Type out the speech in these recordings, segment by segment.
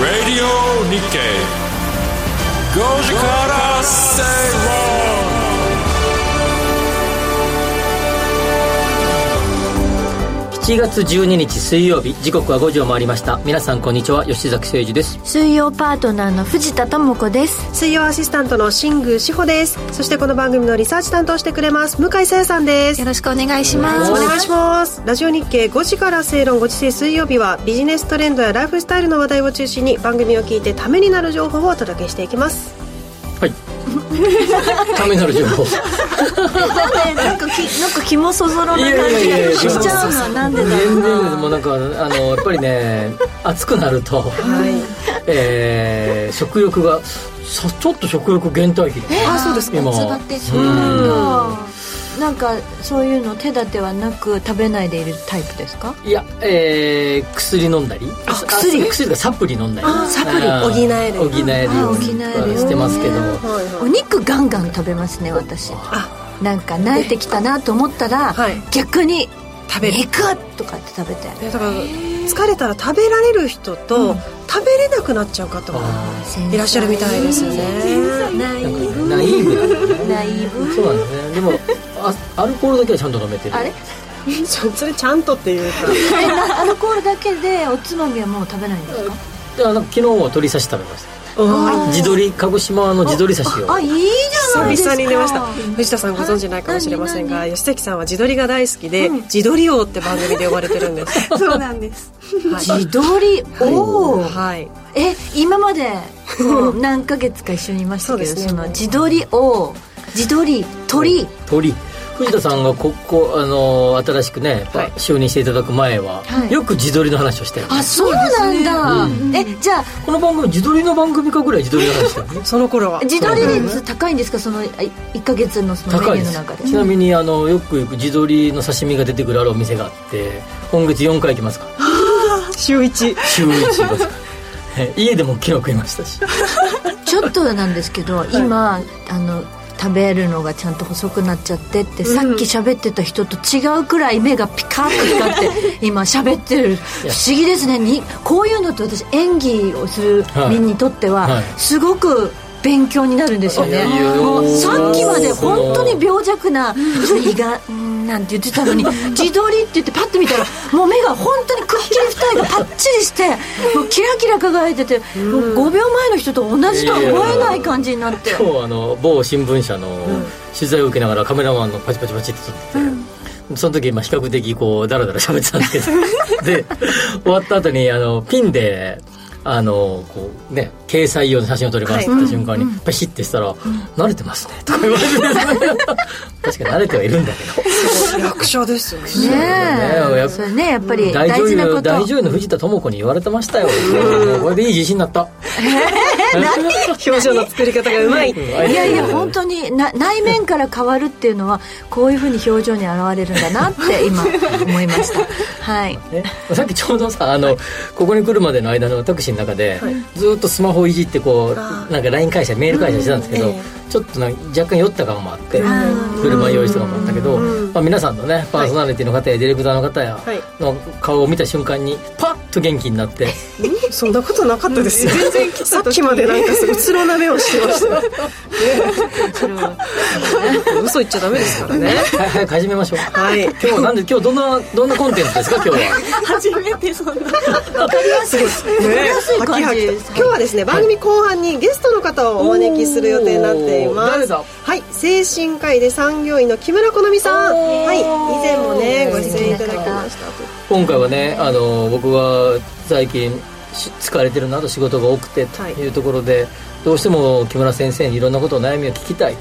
Radio Nikkei 5時から正論 7月12日水曜日時刻は5時を回りました。皆さんこんにちは吉崎誠二です。水曜パートナーの藤田智子です。水曜アシスタントの新宮志保です。そしてこの番組のリサーチ担当してくれます向井さやさんです。よろしくお願いします。お願いします。ラジオ日経5時から正論5時制水曜日はビジネストレンドやライフスタイルの話題を中心に番組を聞いてためになる情報をお届けしていきます。はいためになる情報なんかきなんか気もそぞろな感じがしちゃうのはなんでだろ全然うなもうなんかあのやっぱりね暑くなると、えー食欲がさちょっと食欲減退期だあそうですか今夏バテそうなんだなんかそういうの手立てはなく食べないでいるタイプですか？いや、えー、薬飲んだり。あ薬？薬がサプリ飲んだり。サプリ補える。補えるようあ補える。にしてますけど。はいはい。お肉ガンガン食べますね私。なんか慣れてきたなと思ったら、はい。逆に食べる。肉とかって食べて。ねだから疲れたら食べられる人と、食べれなくなっちゃう方もいらっしゃるみたいですよねナイーブ。ナイーブ。そうなんですね。でもあアルコールだけはちゃんと飲めてるあれ？そ それちゃんとっていうか。アルコールだけでおつまみはもう食べないんですか？であの昨日は鶏刺し食べました。あ地鶏鹿児島の地鶏刺しを。あいいじゃないですか。久々に出ました。藤田さんご存知ないかもしれませんが何吉崎さんは地鶏が大好きで、地鶏王って番組で呼ばれてるんです。そうなんです。地鶏おおはい。え今まで何ヶ月か一緒にいましたけどそね。その地鶏を地鶏鳥。鳥藤田さんがここあの新しくねはい。就任していただく前は、はい。よく地鶏の話をしてる。あそうなんだ、えじゃあこの番組地鶏の番組かぐらい地鶏の話？してるねその頃は。地鶏率高いんですか？その1ヶ月のそのメニューの中で。ちなみにあのよくよく地鶏の刺身が出てくるあるお店があって今月4回行きますか？ら 週一。週1ですか？家でも昨日食いましたし。ちょっとなんですけど、今あの食べるのがちゃんと細くなっちゃってって、さっき喋ってた人と違うくらい目がピカッと光って 今喋ってる。不思議ですね。にこういうのって私演技をするはい。身にとっては、はい。すごく勉強になるんですよね。いやいやもうさっきまで本当に病弱な胃がうんなんて言ってたのに自撮りって言ってパッと見たらもう目が本当にくっきり二重がパッチリしてもうキラキラ輝いててもう5秒前の人と同じとは思えない感じになって。今日あの某新聞社の取材を受けながらカメラマンのパチパチパチって撮ってて、その時まあ比較的こうダラダラ喋ってたんですけど。で終わった後にあのピンであのこうね掲載用の写真を撮りますって言った瞬間にパシッてしたら「慣れてますね」とか言われてですね。確かに慣れてはいるんだけど。役者ですよね。ねねやっえそれね。やっぱり大女優大事なこと。大女優の藤田智子に言われてましたよ。これでいい自信になった表情の作り方がうまい。いやいや本当にな内面から変わるっていうのはこういうふうに表情に現れるんだなって今思いました。はい。ね、さっきちょうどさあのここに来るまでの間のタクシーの中で、ずっとスマホいじってこうなんか LINE 会社メール会社してたんですけど、ちょっとな若干酔った感もあって車用意した感もあったけど、まあ、皆さんのねパーソナリティの方やディレクターの方やはい。の顔を見た瞬間にパッと元気になってそんなことなかったですよ。全然さっきまでなんかうつろな目をしてました。よ嘘言っちゃダメですからね。はい早く始めましょう。はい。今日はなんで今日どんなどんなコンテンツですか今日は？初めてそんな。ねい。感じはきはきと今日はですね番組後半にゲストの方をお招きする予定になっています。はい精神科医で産業医の木村好美さん。はい以前もねご出演いただきました。今回はねあの僕は最近し疲れてるなと仕事が多くてとはい。いうところで、どうしても木村先生にいろんなことを悩みを聞きたい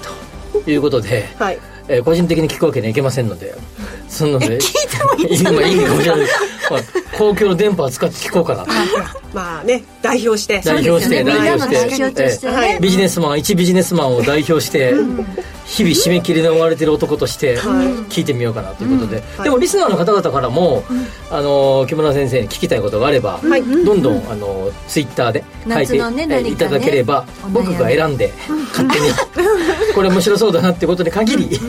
ということで、はいえー個人的に聞くわけにはいけませんのでそので聞いてもいいまあい？いかもしれない、まあ、公共の電波を使って聞こうかな。とまあね代表して。代表してね。代表して。ビジネスマン一ビジネスマンを代表して日々締め切りで追われてる男として聞いてみようかなということで、でもリスナーの方々からも、あの木村先生に聞きたいことがあれば、どんどんあのツイッターで書いて、いただければ、僕が選んで勝手に。これ面白そうだなってことに限り、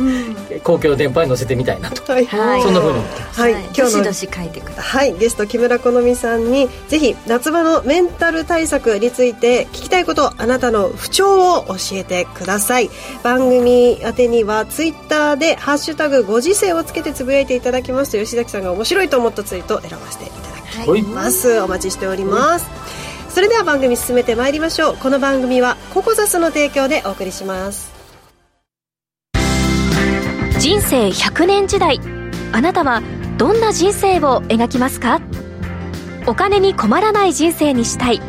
公共電波に載せてみたいなと、そんなふうに思ってます。はい、ど今日のしどし書いてくださはい、ゲスト木村好美さんにぜひ夏場のメンタル対策について聞きたいことあなたの不調を教えてください。番組宛てにはツイッターで「ハッシュタグご時世」をつけてつぶやいていただきますと吉崎さんが面白いと思ったツイートを選ばせていただきはい。ますお待ちしております。それでは番組進めてまいりましょう。この番組はココザスの提供でお送りします。人生100年時代。あなたはどんな人生を描きますか？お金に困らない人生にしたい。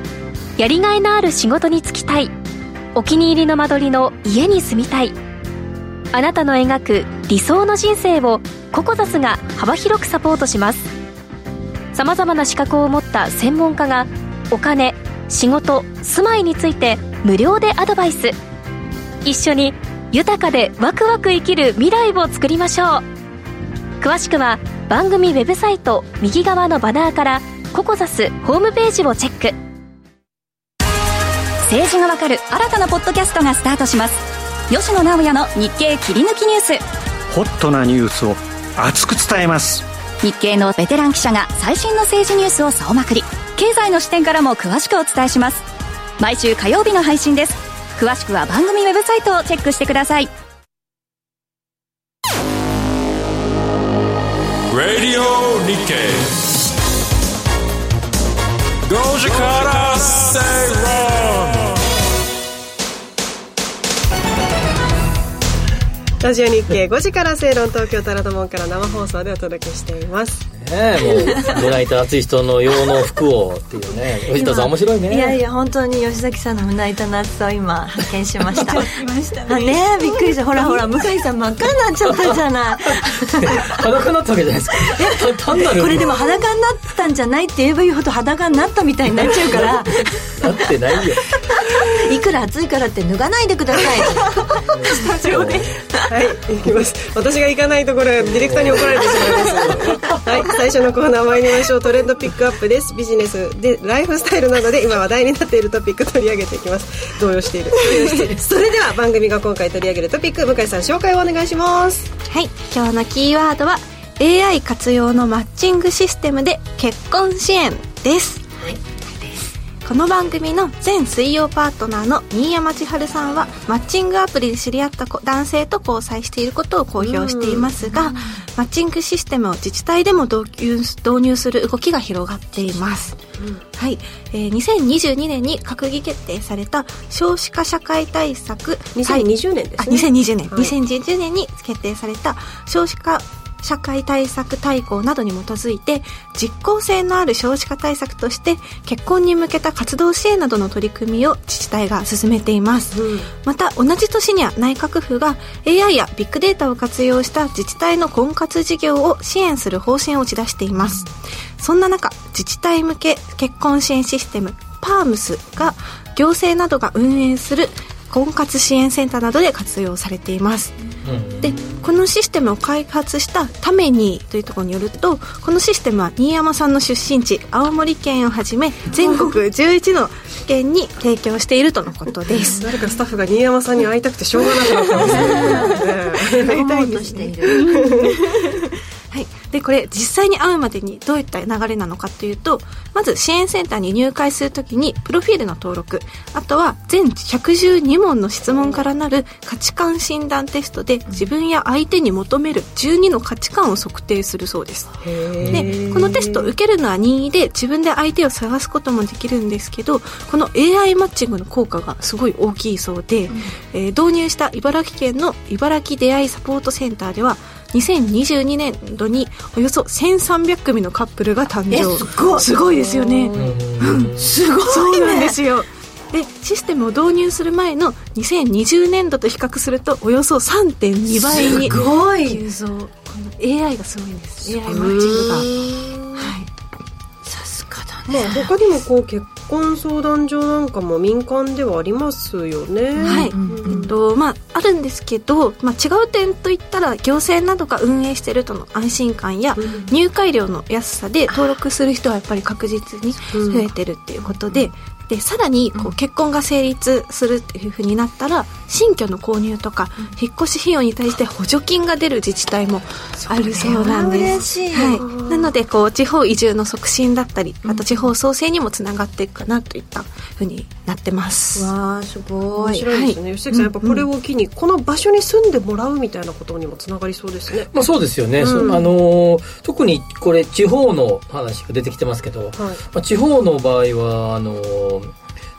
やりがいのある仕事に就きたい。お気に入りの間取りの家に住みたいあなたの描く理想の人生をココザスが幅広くサポートします。さまざまな資格を持った専門家がお金仕事住まいについて無料でアドバイス。一緒に豊かでワクワク生きる未来を作りましょう。詳しくは番組ウェブサイト右側のバナーからココザスホームページをチェック。政治がわかる新たなポッドキャストがスタートします。吉野直也の日経切り抜きニュース。ホットなニュースを熱く伝えます。日経のベテラン記者が最新の政治ニュースを総まくり。経済の視点からも詳しくお伝えします。毎週火曜日の配信です。詳しくは番組ウェブサイトをチェックしてください。Radio Nikkei. 5時から正論ラジオ日経5時から正論東京タラドモンから生放送でお届けしています。ねもう。胸板熱い人の用の服をっていうね。藤田さん面白いね。いいやいや本当に吉崎さんの胸板の厚さを今発見しました。ね。えびっくりした。ほらほら向井さん真っ赤になっちゃったじゃない。裸になったわけじゃないですか。た単なる。これでも裸になったんじゃないって言えば言うほど裸になったみたいになっちゃうから。なってないよ。いくら暑いからって脱がないでください。はい、いきます。私が行かないところ、ディレクターに怒られてしまいます。はい、最初のコーナー参りましょう。トレンドピックアップです。ビジネスで、ライフスタイルなどで今話題になっているトピック取り上げていきます。動揺している。動揺している。それでは番組が今回取り上げるトピック、向井さん紹介をお願いします。はい今日のキーワードは AI 活用のマッチングシステムで結婚支援です、この番組の全水曜パートナーの新山千春さんはマッチングアプリで知り合った子男性と交際していることを公表していますがマッチングシステムを自治体でも導入する動きが広がっています、はい、えー2022年に閣議決定された少子化社会対策2020年ですあね。2020年、はい2020年に決定された少子化社会対策大綱などに基づいて実効性のある少子化対策として結婚に向けた活動支援などの取り組みを自治体が進めています、また同じ年には内閣府が AI やビッグデータを活用した自治体の婚活事業を支援する方針を打ち出しています、そんな中自治体向け結婚支援システム PARMS が行政などが運営する婚活支援センターなどで活用されています、でこのシステムを開発したためにというところによるとこのシステムは新山さんの出身地青森県をはじめ全国11の県に提供しているとのことです。誰かスタッフが新山さんに会いたくてしょうがなくなってますね。会いたいんですね している はい、でこれ実際に会うまでにどういった流れなのかというとまず支援センターに入会するときにプロフィールの登録あとは全112問の質問からなる価値観診断テストで自分や相手に求める12の価値観を測定するそうです。でこのテストを受けるのは任意で自分で相手を探すこともできるんですけどこの AI マッチングの効果がすごい大きいそうで、えー導入した茨城県の茨城出会いサポートセンターでは2022年度におよそ1300組のカップルが誕生。すごい。すごいですよね。すごいね。そうなんですよ。でシステムを導入する前の2020年度と比較するとおよそ3.2倍に。すごい。急増。この AI がすごいんです。AI マッチングがまあ他にもこう結婚相談所なんかも民間ではありますよね。はい、えっとまあ、あるんですけど、まあ、違う点といったら行政などが運営しているとの安心感や入会料の安さで登録する人はやっぱり確実に増えてるっていうことで。でさらにこう結婚が成立するっていうふうになったら新居の購入とか引っ越し費用に対して補助金が出る自治体もあるそうなんです。嬉しいはい、なのでこう地方移住の促進だったりあと地方創生にもつながっていくかなといったふうになってます。わあすごい。面白いですね、吉崎さんやっぱこれを機にこの場所に住んでもらうみたいなことにもつながりそうですね。まあ、そうですよね、そあのー特にこれ地方の話が出てきてますけど、まあ、地方の場合はあのー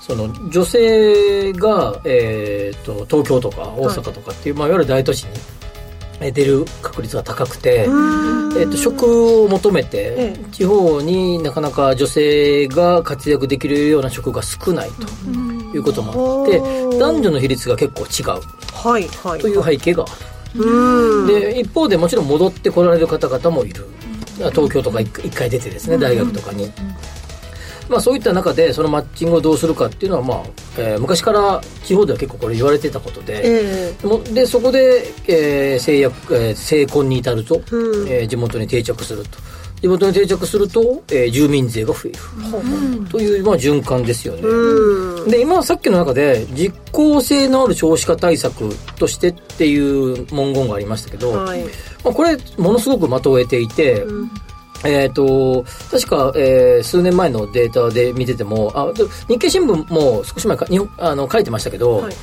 その女性が、えー、と東京とか大阪とかっていう、まあ、いわゆる大都市にえー出る確率が高くて、えー、と職を求めてえ地方になかなか女性が活躍できるような職が少ないということもあってうん男女の比率が結構違う。はいはい。という背景がうん。で一方でもちろん戻ってこられる方々もいる。東京とか一一回出てですね大学とかに、まあ、そういった中でそのマッチングをどうするかっていうのは、まあえー昔から地方では結構これ言われてたことで,、ええ。もでそこで、えー制約えー成婚に至ると、うん。えー地元に定着すると。地元に定着すると、えー住民税が増える、という、まあ、循環ですよね、うん。で今さっきの中で実効性のある少子化対策としてっていう文言がありましたけど、はい。まあ、これものすごく的を得ていて、えっ、と確か、えー数年前のデータで見ててもあで日経新聞も少し前かにあの書いてましたけど、はい。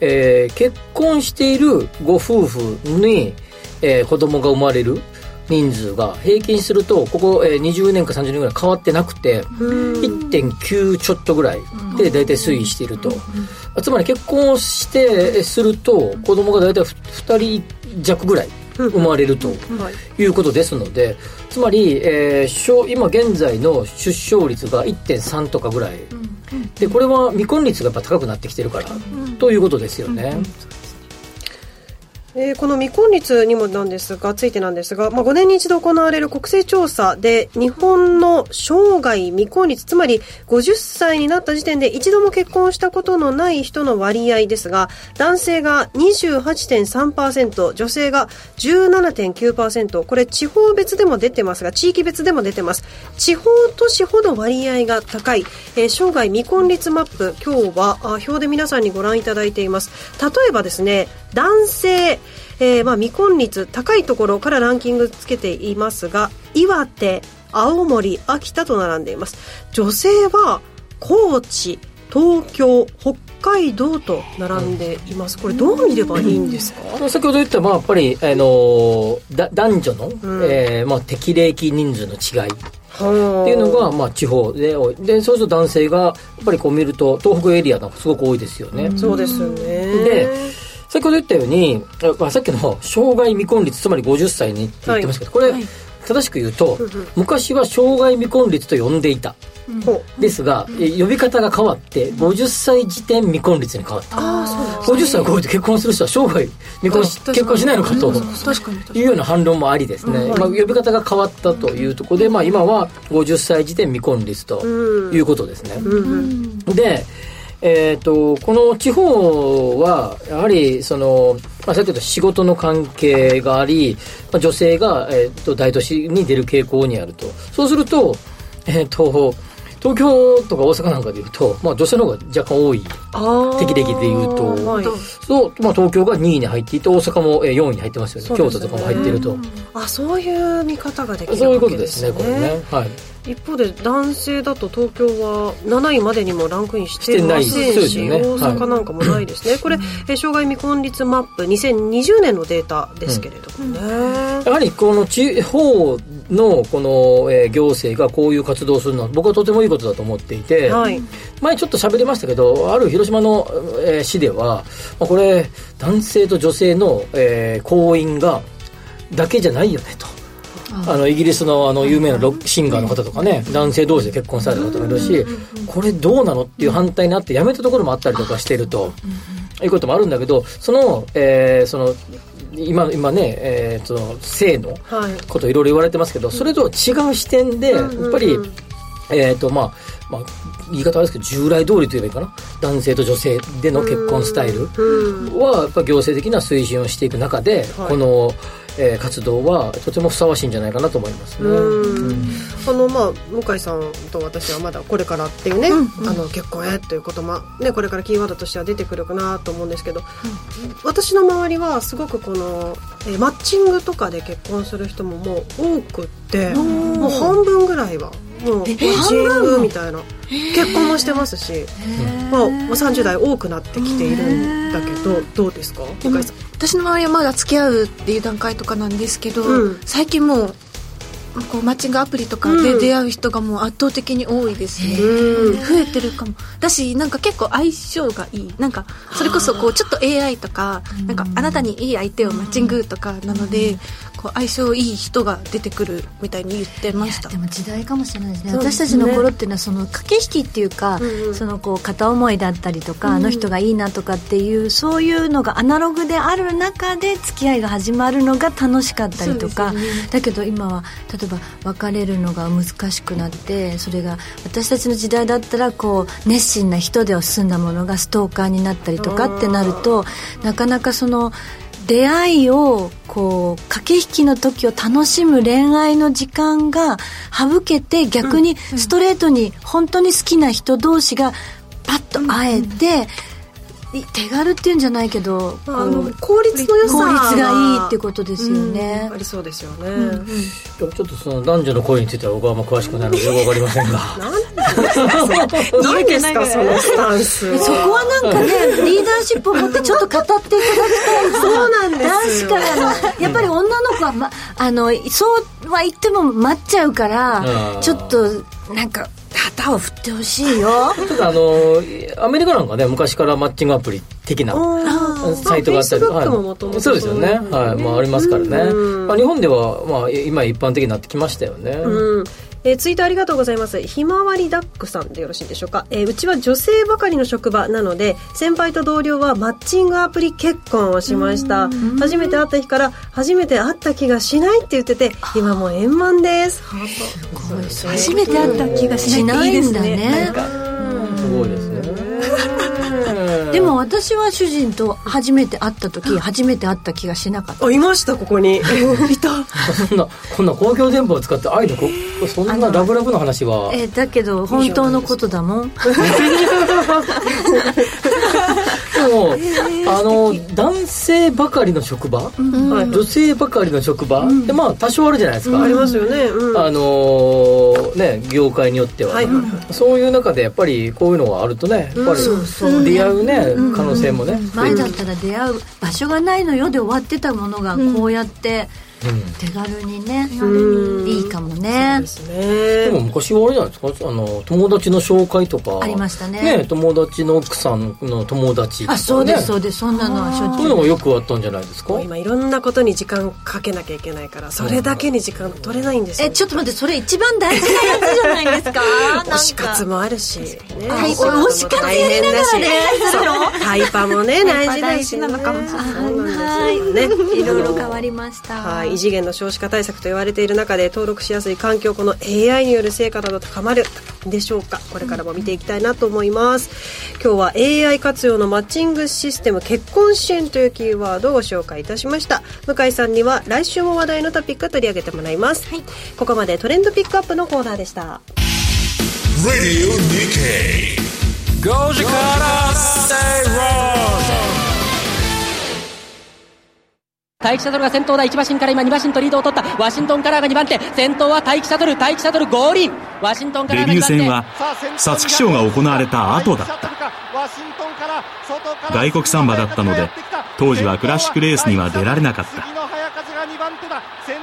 えー結婚しているご夫婦に、えー子供が生まれる人数が平均するとここ、えー20年か30年ぐらい変わってなくて、1.9ちょっとぐらいで大体推移していると、つまり結婚をしてすると子供が大体2人弱ぐらい生まれるとはい。いうことですのでつまり、えー小今現在の出生率が1.3とかぐらい、でこれは未婚率がやっぱ高くなってきてるから、ということですよね、えーこの未婚率にもなんですがついてなんですが、まあ、5年に一度行われる国勢調査で日本の生涯未婚率つまり50歳になった時点で一度も結婚したことのない人の割合ですが男性が28.3%女性が17.9%これ地方別でも出てますが地域別でも出てます。地方都市ほど割合が高い、えー生涯未婚率マップ今日はあ表で皆さんにご覧いただいています。例えばですね男性えーまあ、未婚率高いところからランキングつけていますが岩手青森秋田と並んでいます。女性は高知東京北海道と並んでいます。これどう見ればいいんですか、先ほど言った、まあ、やっぱり、あのーだ男女の、ん。えーまあ、適齢期人数の違い。はっていうのが、まあ、地方で多い。でそうすると男性がやっぱりこう見ると東北エリアがすごく多いですよね、そうですよね。で先ほど言ったように、あまあ、さっきの生涯未婚率つまり50歳にって言ってますけど、これ、正しく言うと、昔は生涯未婚率と呼んでいた、ほですが、え呼び方が変わって50歳時点未婚率に変わった。50歳を超えて結婚する人は生涯未婚し結婚しないのかというような反論もありですね、まあ、呼び方が変わったというところで、まあ、今は50歳時点未婚率ということですね、でえー、とこの地方はやはりその、まあ、さっき言った仕事の関係があり、まあ、女性が、えー、と大都市に出る傾向にあると。そうすると,、えー、と東京とか大阪なんかでいうと、まあ、女性の方が若干多い。あ適齢期でいうと。はい。そう、まあ、東京が2位に入っていて大阪もえー4位に入ってますよね。ね。京都とかも入っていると、あそういう見方ができるそういうこわけとですねこれね。はい。一方で男性だと東京は7位までにもランクインしてませんしてないですし、よね。大阪なんかもないですね、これ、えー障害未婚率マップ2020年のデータですけれどもね、やはりこの地方のこの、えー行政がこういう活動をするのは僕はとてもいいことだと思っていて、はい。前ちょっと喋りましたけどある広島の、えー市では、まあ、これ男性と女性の、えー婚姻がだけじゃないよねと。あのイギリスのあの有名なロックシンガーの方とかね男性同士で結婚された方もいるしこれどうなのっていう反対になってやめたところもあったりとかしてるということもあるん。だけどその,、えーその今今ね、えーその性のはい。こといろいろ言われてますけどそれとは違う視点でやっぱり、えーとまあまあ、言い方はですけど従来通りと言えばいいかな？男性と女性での結婚スタイルはやっぱ行政的な推進をしていく中で、この、えー活動はとてもふさわしいんじゃないかなと思いますね。あのまあ向井さんと私はまだこれからっていうね、あの結婚へということもねこれからキーワードとしては出てくるかなと思うんですけど、私の周りはすごくこの、えーマッチングとかで結婚する人ももう多くってもう半分ぐらいはもうマッチングみたいな。結婚もしてますし、まあ、30代多くなってきているんだけどどうですか？私の周りはまだ付き合うっていう段階とかなんですけど、うん。最近もうこうマッチングアプリとかで出会う人がもう圧倒的に多いですね、うん。増えてるかも。だしなんか結構相性がいい。なんかそれこそこうちょっと AI とかなんかあなたにいい相手をマッチングとかなのでこう相性いい人が出てくるみたいに言ってました。でも時代かもしれないですね。ね。私たちの頃っていうのはその駆け引きっていうか、うんうん。そのこう片思いだったりとか、あの人がいいなとかっていうそういうのがアナログである中で付き合いが始まるのが楽しかったりとか、ねだけど今は例えば別れるのが難しくなってそれが私たちの時代だったらこう熱心な人では済んだものがストーカーになったりとかってなるとなかなかその出会いをこう駆け引きの時を楽しむ恋愛の時間が省けて逆にストレートに本当に好きな人同士がパッと会えて、い手軽っていうんじゃないけど、あの効率の良さ効率がいいはってことですよねうんあ。りそうですよね、ちょっとその男女の恋については僕はあんま詳しくないのでよくわかりませんが何ですかそのスタンスはそこはなんかね、リーダーシップを持ってちょっと語っていただきたい。そうなんですよ確かにあの、やっぱり女の子は、ま、あの、そうは言っても待っちゃうからう、んちょっと、なんか、旗を振ってほしいよ。ただあのアメリカなんかね昔からマッチングアプリ的なサイトがあったり、まあ Facebook も元々そうですよね、はい。まあ、ありますからね、うん。まあ、日本では、まあ、今一般的になってきましたよね、うんえーツイートありがとうございます。ひまわりダックさんでよろしいでしょうか、えーうちは女性ばかりの職場なので先輩と同僚はマッチングアプリ結婚をしました。初めて会った日から初めて会った気がしないって言ってて今もう円満です。初めて会った気がしない。んだね。なんかすごいですねでも私は主人と初めて会った時、初めて会った気がしなかった。あいましたここに。いた。そんなこんな公共電波を使って愛のこ。そんなラブラブの話は。えーだけど本当のことだもん。でもあの男性ばかりの職場、はい女性ばかりの職場、でまあ多少あるじゃないですか、ありますよね、うん。あのーね業界によっては、そういう中でやっぱりこういうのがあるとねやっぱり出会うね、可能性もね、前だったら出会う場所がないのよで終わってたものがこうやって手軽にね、いいかもね。ですでもね昔はあれじゃないですか？あの友達の紹介とか。ありましたね。友達の奥さんの友達とか、ね、あそうですそうです。そんなのはしょっちゅう。そういうのがよくあったんじゃないですか？今いろんなことに時間かけなきゃいけないからそれだけに時間取れないんですよ、えちょっと待ってそれ一番大事なやつじゃないですか？推し活もあるし、推し活やりながらね。そうタイパもね大事だし、ね、大事なのかもしれない。いろいろ変わりました。はい、異次元の少子化対策と言われている中で登録しやすい環境この AI による成果など高まるでしょうか？これからも見ていきたいなと思います。今日は AI 活用のマッチングシステム結婚支援というキーワードをご紹介いたしました。向井さんには来週も話題のトピックを取り上げてもらいます、ここまでトレンドピックアップのコーナーでした。Radio Nikkei. Goji Kara Say Wrong. 待機シャトルが先頭だ。1馬身から今2馬身とリードを取った。ワシントンカラーが2番手。先頭は待機シャトル。待機シャトル合輪ワシントンカラーが2デビュー戦は皐月賞が行われた後だった。外国サンバだったので当時はクラシックレースには出られなかった。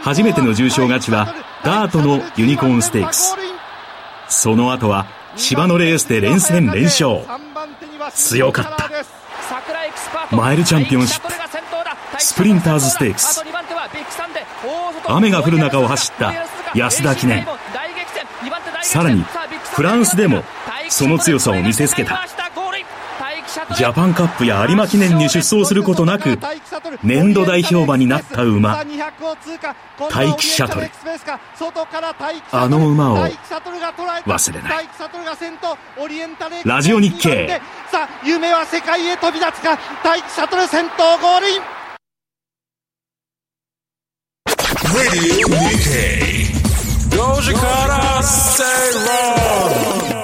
初めての重賞勝ちはダートのユニコーンステークス。その後は芝のレースで連戦連勝。強かった。マイルチャンピオンシップスプリンターズステークス。雨が降る中を走った安田記念。さらにフランスでもその強さを見せつけた。ジャパンカップや有馬記念に出走することなく年度代表馬になった馬。待機シャトル。あの馬を忘れない。ラジオ日経。夢は世界へ飛び立つか。待機シャトル先頭ゴールイン。Radio Nikkei. Go Jakarta, say wrong.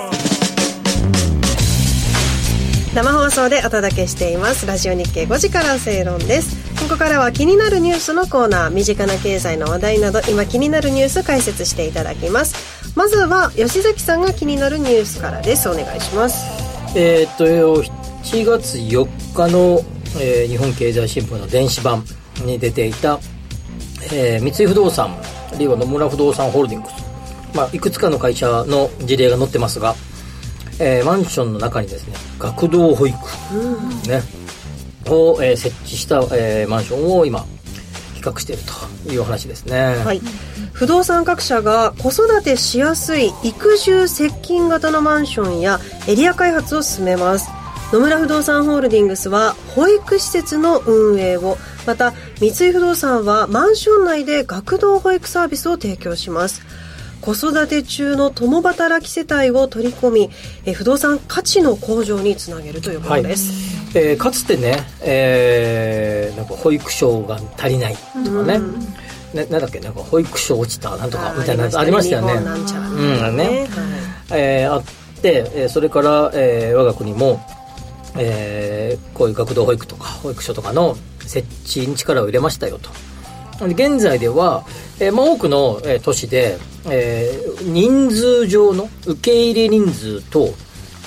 生放送でお届けしていますラジオ日経5時から正論ですここからは気になるニュースのコーナー身近な経済の話題など今気になるニュース解説していただきますまずは吉崎さんが気になるニュースからですお願いしますえーっと7月4日の、えー日本経済新聞の電子版に出ていた、えー三井不動産あるいは野村不動産ホールディングス、まあ、いくつかの会社の事例が載ってますが、えーマンションの中にですね学童保育、ね、を、えー設置した、えーマンションを今企画しているという話ですね。はい。不動産各社が子育てしやすい育住接近型のマンションやエリア開発を進めます。野村不動産ホールディングスは保育施設の運営をまた三井不動産はマンション内で学童保育サービスを提供します。子育て中の共働き世帯を取り込みえ不動産価値の向上につなげるということです、えーかつてね、えーなんか保育所が足りないとかね、ねなんだっけなんか保育所落ちたなんとかみたいなやつありましたよねんちゃらうんね、えーあって、えーそれから、えー我が国も、えーこういう学童保育とか保育所とかの設置に力を入れましたよと。で現在では、えーまあ、多くの、えー都市で、えー人数上の受け入れ人数と、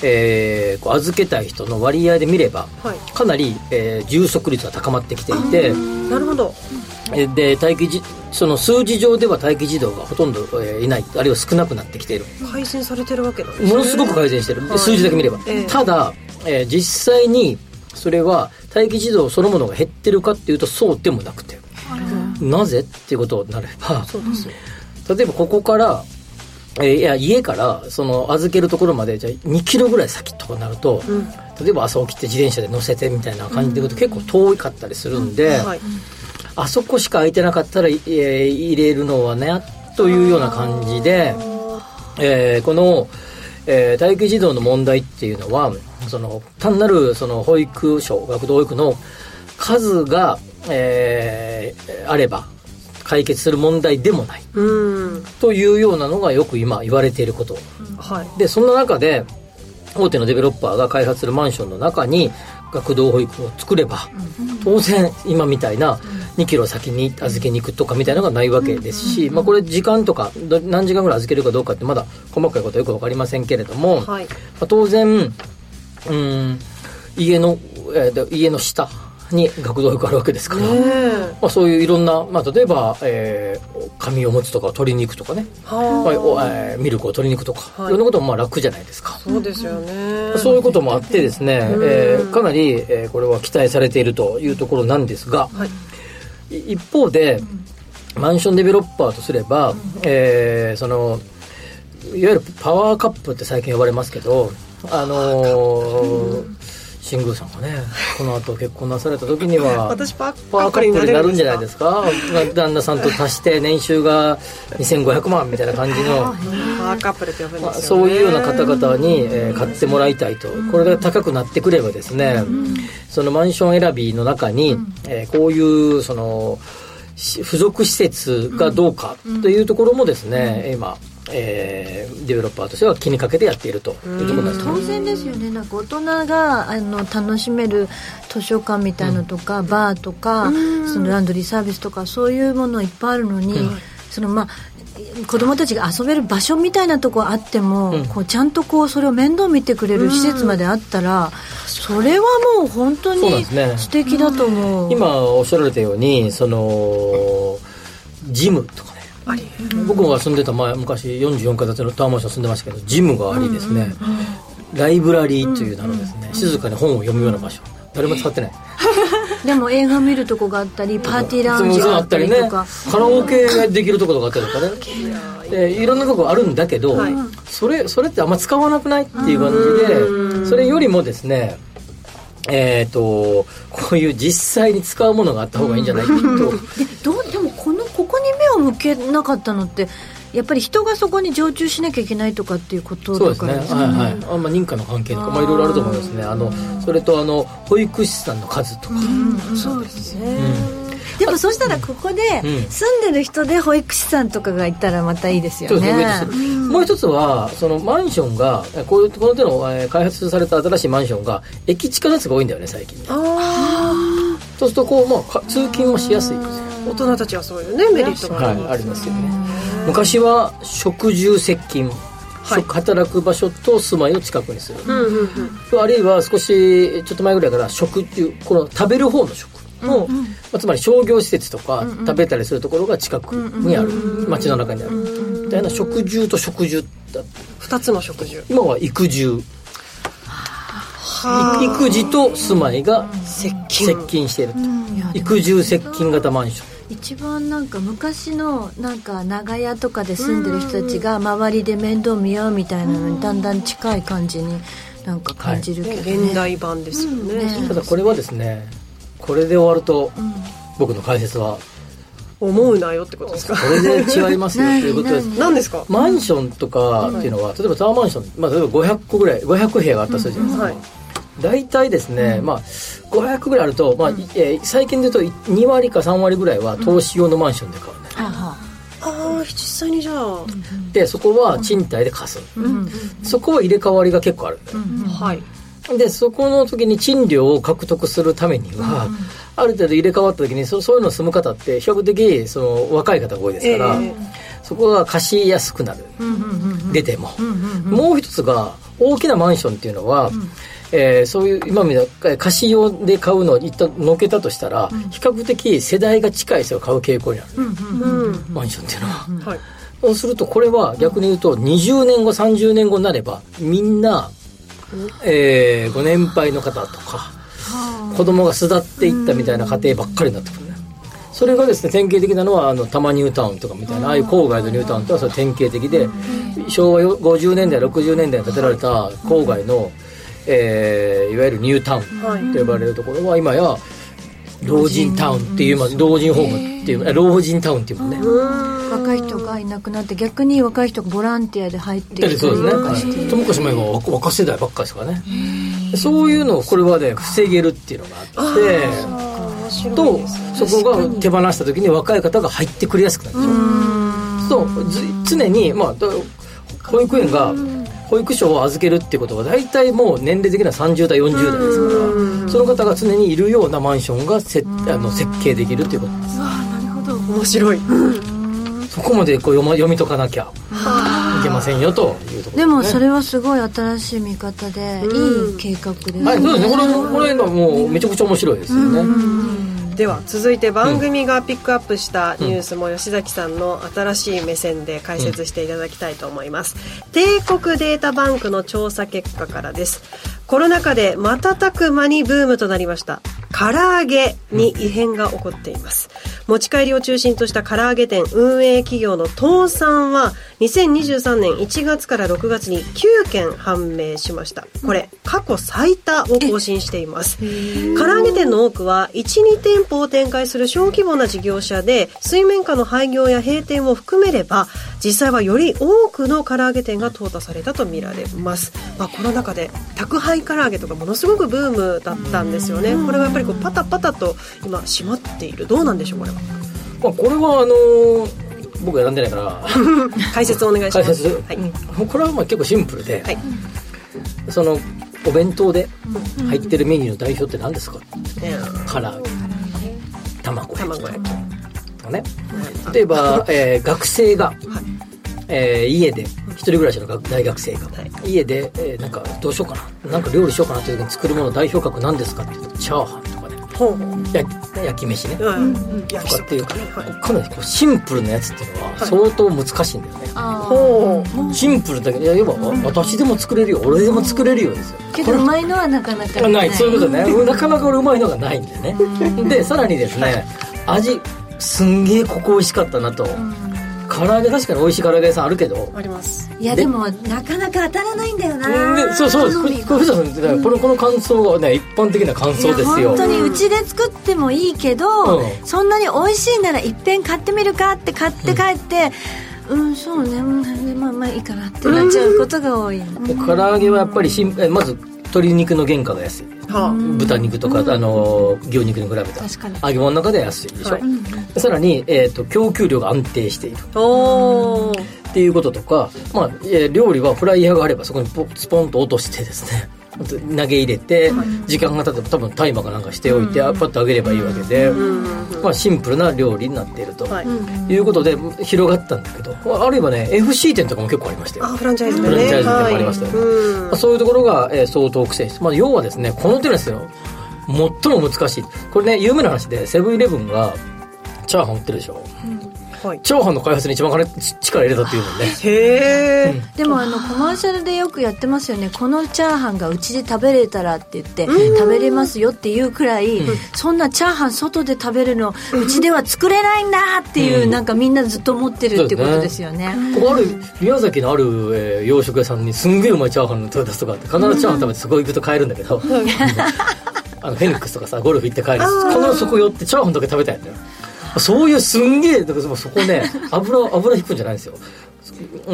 えーこう預けたい人の割合で見ればはい。かなり、えー充足率が高まってきていてなるほど。えで待機じその数字上では待機児童がほとんど、えーいないあるいは少なくなってきている。改善されてるわけなんですね。ものすごく改善してる、はい。数字だけ見れば、ええ。ただ、えー実際にそれは待機児童そのものが減ってるかっていうとそうでもなくて、なぜっていうことになればそうですね 例えばここから、えーいや家からその預けるところまでじゃあ2キロぐらい先とかなると、例えば朝起きて自転車で乗せてみたいな感じでいくと結構遠かったりするんで、はい。あそこしか空いてなかったら、えー入れるのはねというような感じで、えーこの、えー待機児童の問題っていうのはその単なるその保育所学童保育の数が、えーあれば解決する問題でもない。うん。というようなのがよく今言われていること。はい。でそんな中で大手のデベロッパーが開発するマンションの中に学童保育を作れば、当然今みたいな2キロ先に預けに行くとかみたいなのがないわけですし、まあ、これ時間とかど何時間ぐらい預けるかどうかってまだ細かいことはよく分かりませんけれども、はい。まあ、当然うん家の、えーで家の下に学童保育あるわけですから、まあ、そういういろんな、まあ、例えば、えー紙おむつとかを取りに行くとかね、まあおえーミルクを取りに行くとか、はい。い、ろんなこともまあ楽じゃないですか。そうですよね。そういうこともあってですね、えーかなり、えーこれは期待されているというところなんですが、い。一方で、マンションデベロッパーとすれば、えーそのいわゆるパワーカップって最近呼ばれますけど、あのー新宮さんがねこの後結婚なされた時には 私パーカップになるんじゃないですか？旦那さんと足して年収が2500万みたいな感じのパワーカップルって呼ぶんまあですよね。そういうような方々に、えー買ってもらいたいと。これが高くなってくればですね、そのマンション選びの中に、えーこういうそのし付属施設がどうかというところもですね、今、えーデベロッパーとしては気にかけてやっていると。いうところですね。当然ですよね。なんか大人があの楽しめる図書館みたいのとか、バーとか、そのランドリーサービスとかそういうものいっぱいあるのに、そのまあ子供たちが遊べる場所みたいなとこあっても、こうちゃんとこうそれを面倒見てくれる施設まであったら、それはもう本当に素敵だと思う、今おっしゃられたようにそのジムとかね僕が住んでた前昔44階建てのタワーマンション住んでましたけどジムがありですね、ライブラリーという名のですね、静かに本を読むような場所。誰も使ってない。でも映画見るとこがあったりパーティーラウンジがあったりとか、カラオケができるところがあったりとかね。でいろんなとこあるんだけど、それそれってあんま使わなくないっていう感じでそれよりもですねえっ、とこういう実際に使うものがあった方がいいんじゃないかと、でどうでもこに目を向けなかったのってやっぱり人がそこに常駐しなきゃいけないとかっていうことそうですね、だから。ですかはいはい、あまあ、認可の関係とか、まあ、いろいろあると思いますね。あのそれとあの保育士さんの数とか、そうですね、でもそしたらここでうん。住んでる人で保育士さんとかがいたらまたいいですよね。もう一つはそのマンションがえこういうこの手のえー開発された新しいマンションが駅地下のやつが多いんだよね最近ね。そうするとこう、まあか、通勤もしやすいですよ大人たちはそういうねメリットがある、はい、ありますよね。昔は食住接近、食働く場所と住まいを近くにする、うんうんうん。あるいは少しちょっと前ぐらいから食住この食べる方の食も、まあ、つまり商業施設とか食べたりするところが近くにある、街の中にある、みたいな食住と食住だ2つの食住。今は育住。は育児と住まいが接接近していると、育住接近型マンション一番なんか昔のなんか長屋とかで住んでる人たちが周りで面倒見合うみたいなのにだんだん近い感じになんか感じるけどね、現代版ですよね,、ただこれはですねこれで終わると、僕の解説は思うなよってことですか？これで違いますよ。ということです何ですか？マンションとかっていうのは、例えばタワーマンション、まあ、例えば500個ぐらい500部屋があったとするじゃないですか、はい大体ですね、まあ、500ぐらいあると、まあえー最近で言うと2割か3割ぐらいは投資用のマンションで買うんだよ、あ。あ実際にじゃあ、でそこは賃貸で貸す、そこは入れ替わりが結構ある。んだよ、はい。でそこの時に賃料を獲得するためには、ある程度入れ替わった時にそそういうの住む方って比較的その若い方が多いですから、えそこが貸しやすくなる、出ても、もう一つが大きなマンションっていうのは、えーそういう今みたいな貸し用で買うのを一旦のけたとしたら、比較的世代が近い人が買う傾向にある、うんマンションっていうのは。はい。そうするとこれは逆に言うと20年後30年後になればみんな、えーご年配の方とか子供が巣立っていったみたいな家庭ばっかりになってくるね。それがですね典型的なのはあの多摩ニュータウンとかみたいなああいう郊外のニュータウンとはそれ典型的で昭和よ50年代60年代に建てられた郊外の、えーいわゆるニュータウンと呼ばれるところは今や老人タウンっていう、まあ、老人ホームっていうあ老人タウンっていうもんね。若い人がいなくなって逆に若い人がボランティアで入ってだってそうですね、はい、ともかし前は若若世代ばっかりですからね。そういうのをこれはね防げるっていうのがあってとそこが手放した時に若い方が入ってくれやすくなるそうず常にまあだ保育園が保育所を預けるっていうことは大体もう年齢的には30代40代ですからその方が常にいるようなマンションがせあの設計できるっていうこと。です面白い。そこまでこう読,、ま、読み解かなきゃいけませんよというところでもそれはすごい新しい見方でいい計画ですね、はい、そうですね。これ、これ今もうめちゃくちゃ面白いですよね。では続いて番組がピックアップしたニュースも吉崎さんの新しい目線で解説していただきたいと思います、帝国データバンクの調査結果からです。コロナ禍で瞬く間にブームとなりました。唐揚げに異変が起こっています。持ち帰りを中心とした唐揚げ店運営企業の倒産は2023年1月から6月に9件判明しました。これ過去最多を更新しています。唐揚げ店の多くは12店舗を展開する小規模な事業者で水面下の廃業や閉店を含めれば実際はより多くの唐揚げ店が淘汰されたとみられます、まあ、コロナ禍で宅配唐揚げとかものすごくブームだったんですよね。これがやっぱりこうパタパタと今閉まっている。どうなんでしょうこれは。まあ、これはあのー僕選んでないから。解説お願いします。解説、はい。うん。これはまあ結構シンプルで、はい。そのお弁当で入ってるメニューの代表って何ですか、唐揚げ。卵焼き。とかね。例えば、えー学生が、えー家で一人暮らしの学大学生が、家で、えーなんかどうしようかな。なんか料理しようかなという時に作るもの代表格何ですか？って言うとチャーハンとかね。焼き飯ね、うんとかっていうか、かなりこうシンプルなやつっていうのは相当難しいんだよね、ほう。シンプルだけどいや要は、私でも作れるよ。俺でも作れるよですよ。けどうまいのはなかなか。ない。そういうことね。なかなか俺うまいのがないんでね。でさらにですね味すんげえここ美味しかったなと、唐唐揚げ確かに美味しい唐揚げ屋さんあるけど。あります。いやでもなかなか当たらないんだよな。でそうそうです。これこれこのこの感想はね一般的な感想ですよ。本当にうちで作ってもいいけど、うん。そんなに美味しいならいっぺん買ってみるかって買って帰ってうん、そうね。うんまあまあいいかなってなっちゃうことが多い、で唐揚げはやっぱりしんえまず鶏肉の原価が安い。は豚肉とか、あの牛肉に比べたら。確かに。揚げ物の中では安いでしょ、はい。さらに、えー、と供給量が安定している。っていうこととか、まあ、えー料理はフライヤーがあればそこにポスポンと落としてですね投げ入れて、時間が経てば多分タイマーかなんかしておいて、パッと揚げればいいわけで、まあ、シンプルな料理になっていると、はい。い、うことで広がったんだけどあるいはね FC 店とかも結構ありましたよ。あフランチャイズでね。フランチャイズ店もありましたよね、はい。うん。まあそういうところが、えー相当苦戦して、まあ、要はですねこの手ですよ。最も難しい。これね有名な話でセブンイレブンがチャーハン売ってるでしょ、はい。チャーハンの開発に一番金力入れたっていうもんね。へえでもあのコマーシャルでよくやってますよね。このチャーハンがうちで食べれたらって言って食べれますよっていうくらい、そんなチャーハン外で食べるのうちでは作れないんだっていう、うん。なんかみんなずっと思ってるってことですよね。ここある宮崎のある、えー洋食屋さんにすんげえうまいチャーハンの出すとかあって必ずチャーハン食べてそこ行くと買えるんだけど、あのフェニックスとかさゴルフ行って帰る必ずそこ寄ってチャーハンだけ食べたいんだよそういうすんげえだからそこね 油油引くんじゃないんですよ。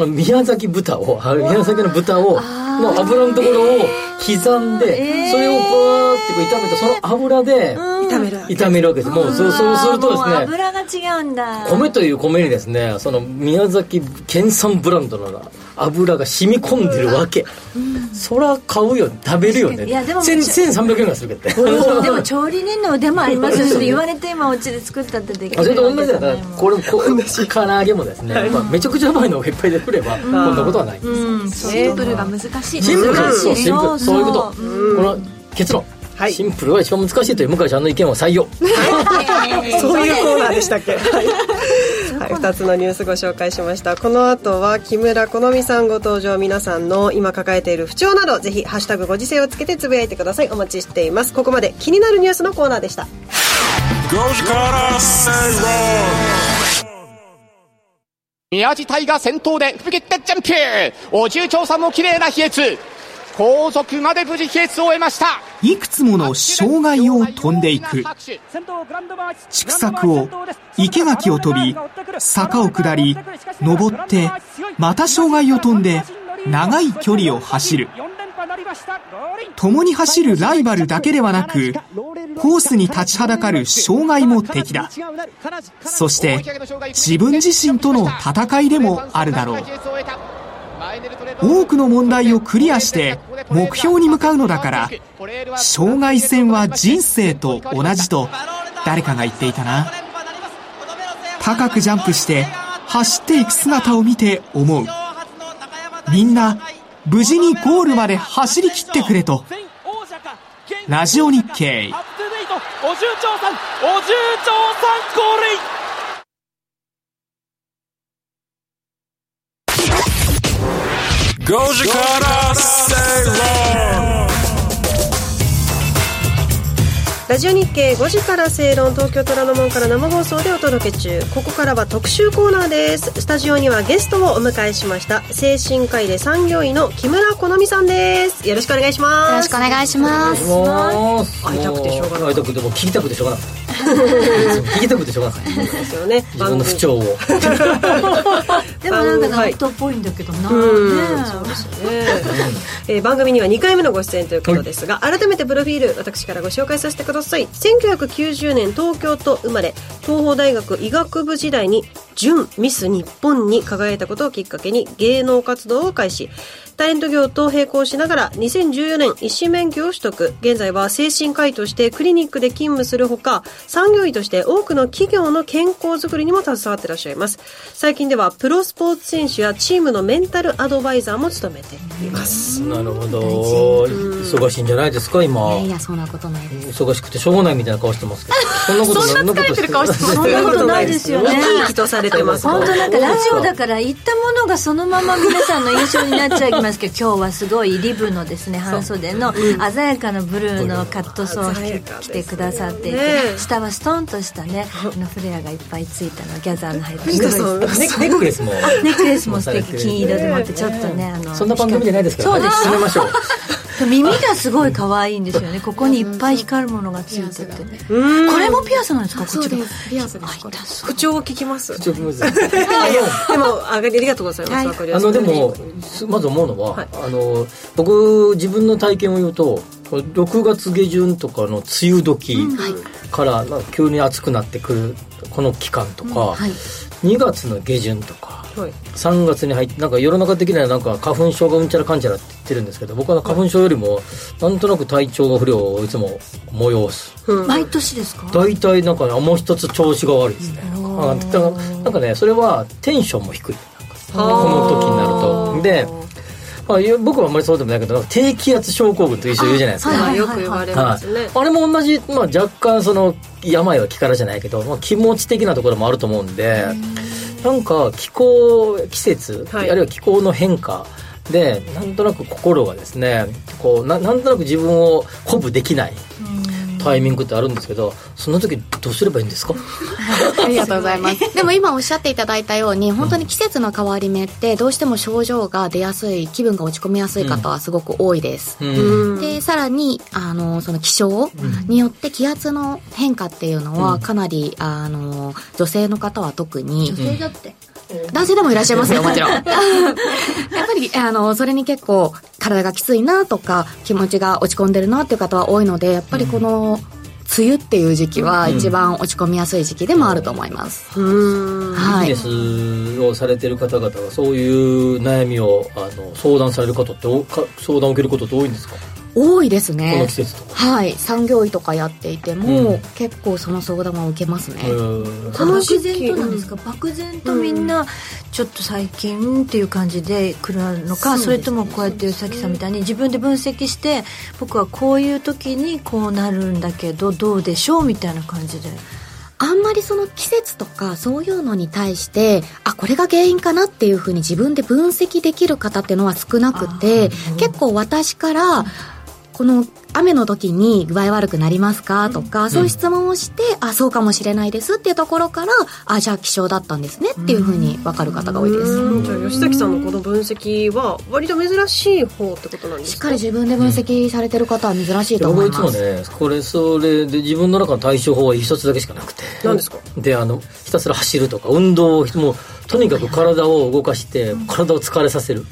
宮崎豚をあ。宮崎の豚をの油のところを刻んで、それをこうやってこう炒めてその油で炒める炒めるわけです。もうそうそうするとですね油が違うんだ。米という米にですねその宮崎県産ブランドの油が染み込んでるわけ、そら買うよ。食べるよね。いやでも千1300円ぐらいするけどでも調理人の腕もありますよそれ言われて今お家で作ったってできそれると同じだ。からわけじゃないもんこれこう唐揚げもですね、まあ、めちゃくちゃうまいのがいっぱいでくればこんなことはない。ん。です、うんシンプルが難しい。シンプル。そうシンプル。そう。いうこと、そうそうこの結論、はい。シンプルは一番難しいという向井ちゃんの意見を採用。そういうコーナーでしたっけ？はい、はい、2つのニュースご紹介しました。この後は木村好美さんご登場。皆さんの今抱えている不調などぜひ「ハッシュタグご時世」をつけてつぶやいてください。お待ちしています。ここまで気になるニュースのコーナーでした。5時から正論宮地隊が先頭で吹き切ってジャンプ。お重長さんも綺麗な飛躍後続まで無事飛躍を終えましたいくつもの障害を飛んでいく。畜作を、池垣を飛び、坂を下り、登って、また障害を飛んで、長い距離を走る。共に走るライバルだけではなく、コースに立ちはだかる障害も敵だ。そして、自分自身との戦いでもあるだろう。多くの問題をクリアして目標に向かうのだから障害戦は人生と同じと誰かが言っていたな。高くジャンプして走っていく姿を見て思う。みんな無事にゴールまで走り切ってくれとラジオ日経。お重長さんお重長さんゴールイラジオ日経5時から正論東京虎ノ門から生放送でお届け中。ここからは特集コーナーです。スタジオにはゲストをお迎えしました。精神科医で産業医の木村好美さんです。よろしくお願いします。よろしくお願いします。会いたくてしょうがない会いた。くてもう聞きたくてしょうがなかった。聞きたくてしょうがなかった ですよね自分の不調を。でもなんかナルトっぽいんだけどな、うん。ねそうですよね、えー番組には2回目のご出演ということですが、改めてプロフィール私からご紹介させてください1990年東京都生まれ東邦大学医学部時代に準ミス日本に輝いたことをきっかけに芸能活動を開始。タレント業と並行しながら2014年医師免許を取得現在は精神科医としてクリニックで勤務するほか産業医として多くの企業の健康づくりにも携わっていらっしゃいます。最近ではプロスポーツ選手やチームのメンタルアドバイザーも務めています。なるほど。忙しいんじゃないですか今。いやそんなことないです。忙しくてしょうがないみたいな顔してますけど。そんなことそんな疲れてる顔してます。そんなことないですよね。生きとされてます。本当なんかラジオだから言ったものがそのまま皆さんの印象になっちゃいますけど今日はすごいリブのですね半袖の鮮やかなブルーのカットソーを着てくださっていて、ね下はストンとしたねあのフレアがいっぱいついたのギャザーの入ったネックレスもネックレスも素敵金色でもってちょっとねあのそんな番組じゃないですからそうです進めましょう耳がすごい可愛いんですよね。ここにいっぱい光るものがついてて。これもピアスなんですか？こっちが。ピアスです。口調を聞きます。口調聞きます。でもありがとうございます、あのでもまず思うのは、あの僕自分の体験を言うと6月下旬とかの梅雨時から、まあ急に暑くなってくるこの期間とか、2月の下旬とか、3月に入ってなんか世の中的にはなんか花粉症がうんちゃらかんちゃらって言ってるんですけど僕は花粉症よりもなんとなく体調が不良をいつも催す、毎年ですか？大体なんかねもう一つ調子が悪いですね、あだからなんかねそれはテンションも低い。この時になると。でまあ、僕はあんまりそうでもないけど低気圧症候群と一緒言うじゃないですか、はい、よく言われますね、はい、あれも同じ、まあ、若干その病は気からじゃないけど、まあ、気持ち的なところもあると思うんでなんか気候季節、はい、あるいは気候の変化でなんとなく心がですねこうななんとなく自分を鼓舞できないタイミングってあるんですけどその時どうすればいいんですか？ありがとうございます。でも今おっしゃっていただいたように本当に季節の変わり目ってどうしても症状が出やすい気分が落ち込みやすい方はすごく多いです、うん、でさらにあのその気象によって気圧の変化っていうのはかなりあの女性の方は特に女性だって男性でもいらっしゃいますよ、もちろん。やっぱり、あの、それに結構、体がきついなとか、気持ちが落ち込んでるなっていう方は多いので、やっぱりこの、梅雨っていう時期は一番落ち込みやすい時期でもあると思います。うん。はい。ビジネスをされてる方々は、そういう悩みを、あの、相談されることって、相談を受けることって多いんですか？多いですね。この季節とか。はい。産業医とかやっていても、うん、結構その相談は受けますね。漠然となんですか？漠然とみんなちょっと最近っていう感じで来るのかそ,、れともこうやって宇崎さんみたいに自分で分析して僕はこういう時にこうなるんだけどどうでしょうみたいな感じで。あんまりその季節とかそういうのに対してあこれが原因かなっていうふうに自分で分析できる方っていうのは少なくて結構私からこの雨の時に具合悪くなりますか？とか、そういう質問をして、あ、そうかもしれないですっていうところから、あ、じゃあ気象だったんですねっていうふうに分かる方が多いです。じゃあ吉崎さんのこの分析は割と珍しい方ってことなんですか？しっかり自分で分析されてる方は珍しいと思います。僕いつもね、これそれで自分の中の対処法は一つだけしかなくて。何ですか？で、あの、ひたすら走るとか、運動を、もう、とにかく体を動かして、体を疲れさせる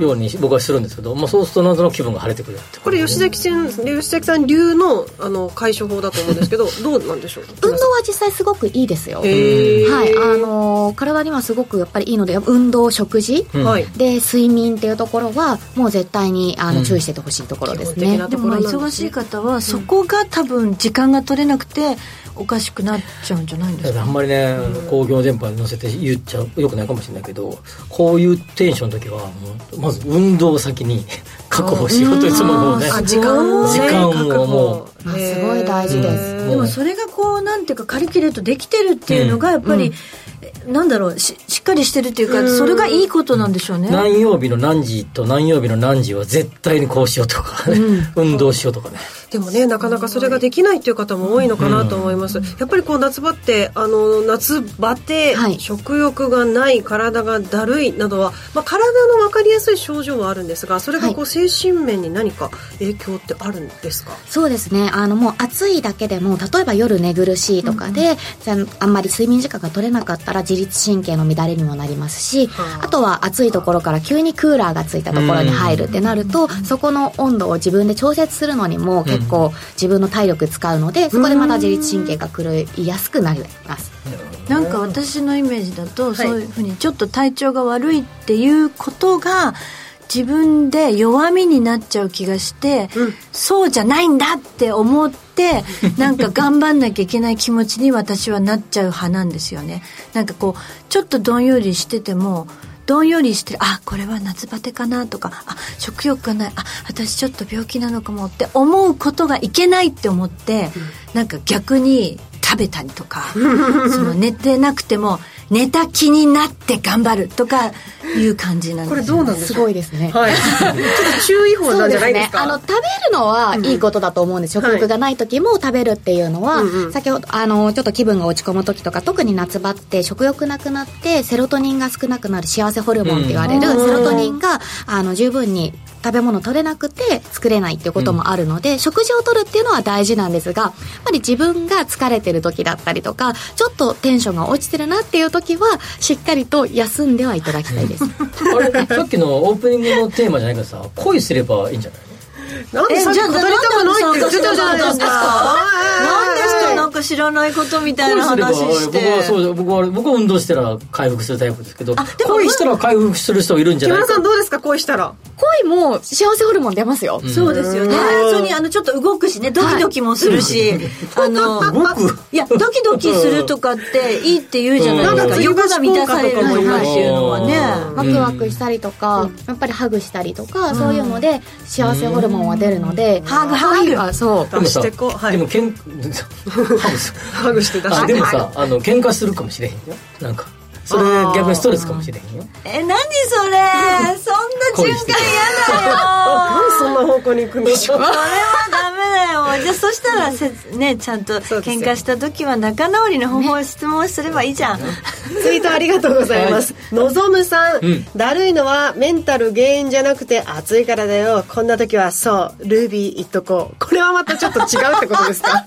ように僕はするんですけど、まあ、そうするとなんとなく気分が晴れてくるこれ吉崎さん吉崎さん流のあの解消法だと思うんですけど どうなんでしょう？運動は実際すごくいいですよ。はい。あの体にはすごくやっぱりいいので運動食事、うん、で睡眠っていうところはもう絶対にあの注意しててほしいところですね、うん、でも忙しい方はそこが多分時間が取れなくておかしくなっちゃうんじゃないんですか？あんまりね工業電波に乗せて言っちゃうよくないかもしれないけどこういうテンションの時はもうまず運動を先に 確保しようといつももうね。時間時間をもう、まあ、すごい大事です。でもそれがこうなんていうかカリキュレートできてるっていうのがやっぱり、うん、なんだろうししっかりしてるっていうかそれがいいことなんでしょうね。何曜日の何時と何曜日の何時は絶対にこうしようとか、ねうん、運動しようとかね。でもねなかなかそれができないっていう方も多いのかなと思います、うん、やっぱりこう夏場ってあの夏バテ、はい、食欲がない体がだるいなどは、まあ、体の分かりやすい症状はあるんですがそれがこう精神面に何か影響ってあるんですか、はい、そうですね。あのもう暑いだけでも例えば夜寝苦しいとかで、うん、あんまり睡眠時間が取れなかったら自律神経の乱れにもなりますし、はあ、あとは暑いところから急にクーラーがついたところに入るってなると、そこの温度を自分で調節するのにも結構自分の体力使うのでそこでまた自律神経が狂いやすくなります。なんか私のイメージだと、そういうふうにちょっと体調が悪いっていうことが自分で弱みになっちゃう気がして、うん、そうじゃないんだって思って なんか頑張んなきゃいけない気持ちに私はなっちゃう派なんですよね。なんかこうちょっとどんよりしててもどんよりしてあこれは夏バテかなとかあ食欲がないあ私ちょっと病気なのかもって思うことがいけないって思って、うん、なんか逆に食べたりとか その寝てなくても寝た気になって頑張るとかいう感じなんですこれどうなんですすごいですね。はい。ちょっと注意報なんじゃないですか？そうね、あの食べるのはいいことだと思うんです、食欲がない時も食べるっていうのは、先ほどあのちょっと気分が落ち込む時とか特に夏場って食欲なくなってセロトニンが少なくなる幸せホルモンって言われる、うん。セロトニンがあの十分に食べ物取れなくて作れないっていうこともあるので、食事を取るっていうのは大事なんですがやっぱり自分が疲れてる時だったりとかちょっとテンションが落ちてるなっていう時はしっかりと休んではいただきたいです あれさっきのオープニングのテーマじゃないけどさ恋すればいいんじゃないなんでさっき語りたくないって言ってたじゃないですか。なんですかなんか知らないことみたいな話して僕はそう僕は僕は運動したら回復するタイプですけど恋したら回復する人いるんじゃない木村さんどうですか恋したら。恋も幸せホルモン出ますよ、そうですよね。それにあのちょっと動くしね、ドキドキもするし、あの、いや、ドキドキするとかっていいって言うじゃないですか。欲が満たされるっていうのはね。ワクワクしたりとか、やっぱりハグしたりとか、そういうので幸せホルモンは出るので、ハグハグあそう。でもさ、でもけん ハグして出あでもさあの喧嘩するかもしれへんよ。なんかそれ逆にストレスかもしれへんよ。え、何それ？そんな循環嫌だよ。なんでそんな方向に行くんでしょうそれはダメだよ。じゃあそしたらせ、ね、ちゃんと喧嘩した時は仲直りの方法を質問すればいいじゃん。ツイートありがとうございます。のぞむさん,、うん。だるいのはメンタル原因じゃなくて暑いからだよ。こんな時はそう、ルービー言っとこう。これはまたちょっと違うってことですか？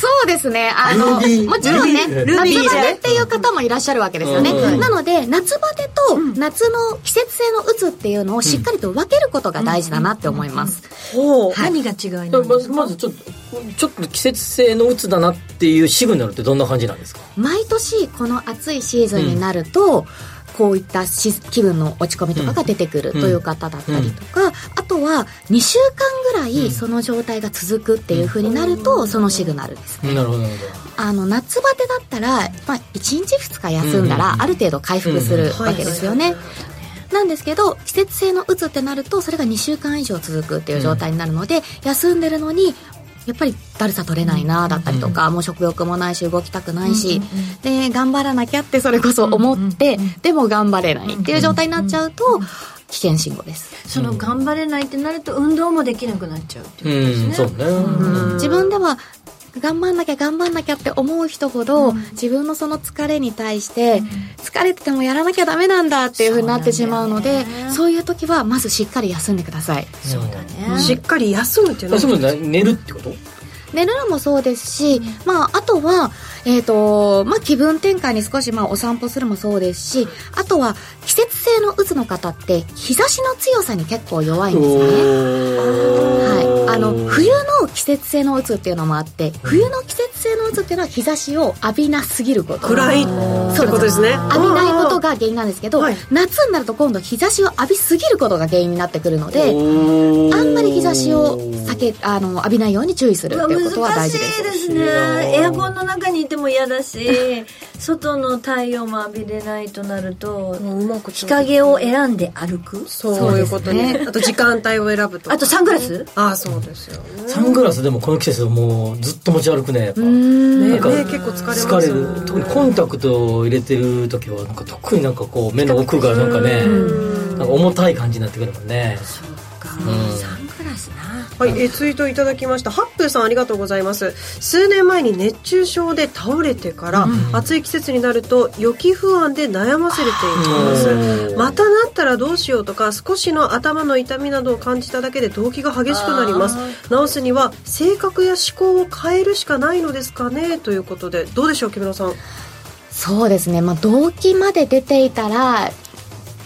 そうですね。あの、もちろんね、ルビー。ルビー夏バテっていう方もいらっしゃるわけですよね。うんなので、夏バテと夏の季節性のうつっていうのをしっかりと分けることが大事だなって思います。何が違いなんまずまずちょっとちょっと季節性のうつだなっていうシグナルってどんな感じなんですか？毎年この暑いシーズンになると、こういったし気分の落ち込みとかが出てくるという方だったりとか、あとは2週間ぐらいその状態が続くっていう風になると、そのシグナルです。なるほどあの夏バテだったら、まあ、1日2日休んだらある程度回復するわけですよね。なんですけど季節性のうつってなるとそれが2週間以上続くっていう状態になるので、休んでるのにやっぱりだるさ取れないなだったりとか、もう食欲もないし動きたくないし、で頑張らなきゃってそれこそ思って、でも頑張れないっていう状態になっちゃうと、危険信号です。その頑張れないってなると運動もできなくなっちゃうっていうことですね。そうね、自分では頑張んなきゃ頑張んなきゃって思う人ほど、自分のその疲れに対して、疲れててもやらなきゃダメなんだっていうふうになってしまうのでそういう時はまずしっかり休んでください。そうだね。しっかり休むっていうのは休む寝るってこと？寝るのもそうですし、まあ、あとは、えっ、と、まあ、気分転換に少し、まあ、お散歩するもそうですし、あとは、季節性のうつの方って、日差しの強さに結構弱いんですよね。はい。あの、冬の季節性のうつっていうのもあって、冬の季節性のうつっていうのは日差しを浴びなすぎること。暗いってことですね浴びないことが原因なんですけど、夏になると今度日差しを浴びすぎることが原因になってくるので、あんまり日差しを避け、あの、浴びないようにに注意するっていうことは大事です。難しいですね。エアコンの中にいても嫌だし、外の太陽も浴びれないとなると、日陰を選んで歩く？そういうことね。あと時間帯を選ぶと。あとサングラス？ああ、そうですよ。ね。サングラスでもこの季節もうずっと持ち歩くねやっぱ。ねなんか目結構疲れます疲れる。特にコンタクトを入れてる時はなんか特になんかこう目の奥がなんかねなんか重たい感じになってくるもんね。うんサングラスな。はい、えツイートいただきました。ハップーさんありがとうございます。数年前に熱中症で倒れてから、暑い季節になると予期不安で悩ませれていきます。またなったらどうしようとか、少しの頭の痛みなどを感じただけで動機が激しくなります。治すには性格や思考を変えるしかないのですかね？ということで、どうでしょう、木村さん？そうですね、まあ、動機まで出ていたら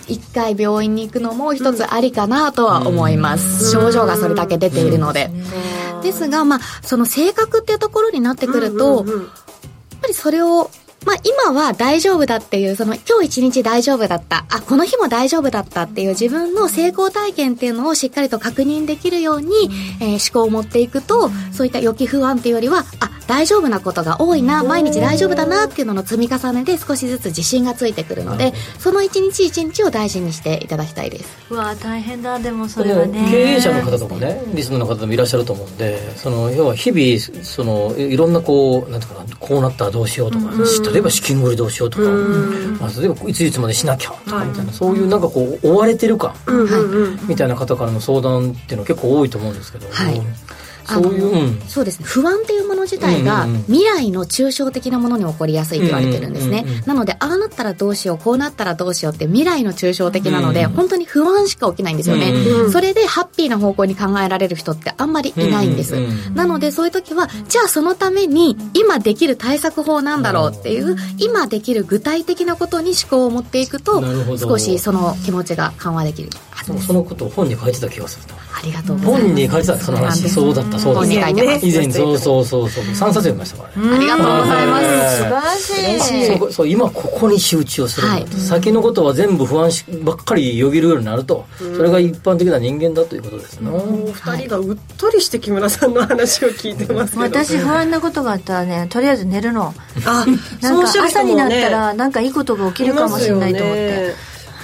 一回病院に行くのも一つありかなとは思います、症状がそれだけ出ているので、ですが、まあ、その性格っていうところになってくると、やっぱりそれをまあ、今は大丈夫だっていう、その今日一日大丈夫だった、あ、この日も大丈夫だったっていう自分の成功体験っていうのをしっかりと確認できるように、えー思考を持っていくと、そういった予期不安っていうよりは、あ、大丈夫なことが多いな毎日大丈夫だなっていうのの積み重ねで少しずつ自信がついてくるのでその一日一日を大事にしていただきたいです。うわ大変だ。でもそれはね経営者の方とかねリスナーの方でもいらっしゃると思うんでその要は日々そのいろんなこうなんていうかなこうなったらどうしようとか、例えば資金繰りどうしようとか、まあ、例えばいついつまでしなきゃとかみたいな、そういうなんかこう追われてる感、みたいな方からの相談っていうのは結構多いと思うんですけど、はいそういう、うん。そうですね。不安っていうもの自体が未来の抽象的なものに起こりやすいと言われてるんですね、なのでああなったらどうしようこうなったらどうしようって未来の抽象的なので、うん本当に不安しか起きないんですよね、うんそれでハッピーな方向に考えられる人ってあんまりいないんです、なのでそういう時はじゃあそのために今できる対策法なんだろうっていう今できる具体的なことに思考を持っていくと少しその気持ちが緩和できるそのことを本に書いてた気がするな。ありがとうございます。本に書いてたその話。そうだったそうだった。以前そうそうそうそう。3冊読みましたからね。ありがとうございます。はい素晴らしい。そうそう今ここに集中をするんだと、はい。先のことは全部不安しばっかりよぎるようになると、それが一般的な人間だということですね、お二人がうっとりして木村さんの話を聞いてますけど。私不安なことがあったらねとりあえず寝るの。あなんか朝になったらなんかいいことが起きるかもしれないと思って、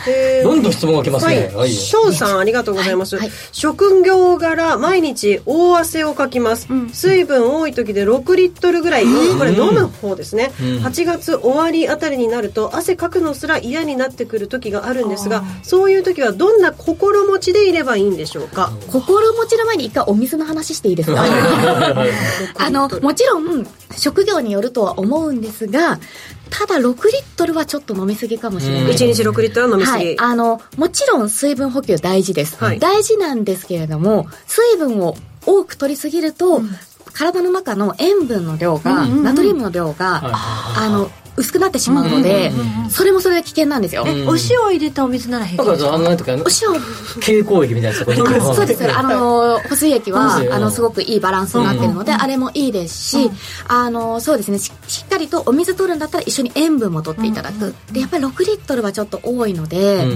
えーどんどん質問が来ますね、はい、翔さんありがとうございます、職業柄毎日大汗をかきます、水分多い時で6リットルぐらい、これ飲む方ですね、うん。8月終わりあたりになると汗かくのすら嫌になってくる時があるんですがそういう時はどんな心持ちでいればいいんでしょうか、心持ちの前に一回お水の話していいですか？あのもちろん職業によるとは思うんですがただ6リットルはちょっと飲みすぎかもしれない、1日6リットルは飲みすぎ、はい、あのもちろん水分補給大事です、はい。大事なんですけれども水分を多く取りすぎると、体の中の塩分の量が、ナトリウムの量が、あの薄くなってしまうので、それもそれで危険なんですよ、うんお塩入れたお水なら平気だからさあのなんとかお塩。蛍光液みたいな そうです。あの保水液はあのすごくいいバランスになってるので、あれもいいですし、あのそうですね。ししっかりとお水取るんだったら一緒に塩分も取っていただく、でやっぱり6リットルはちょっと多いので、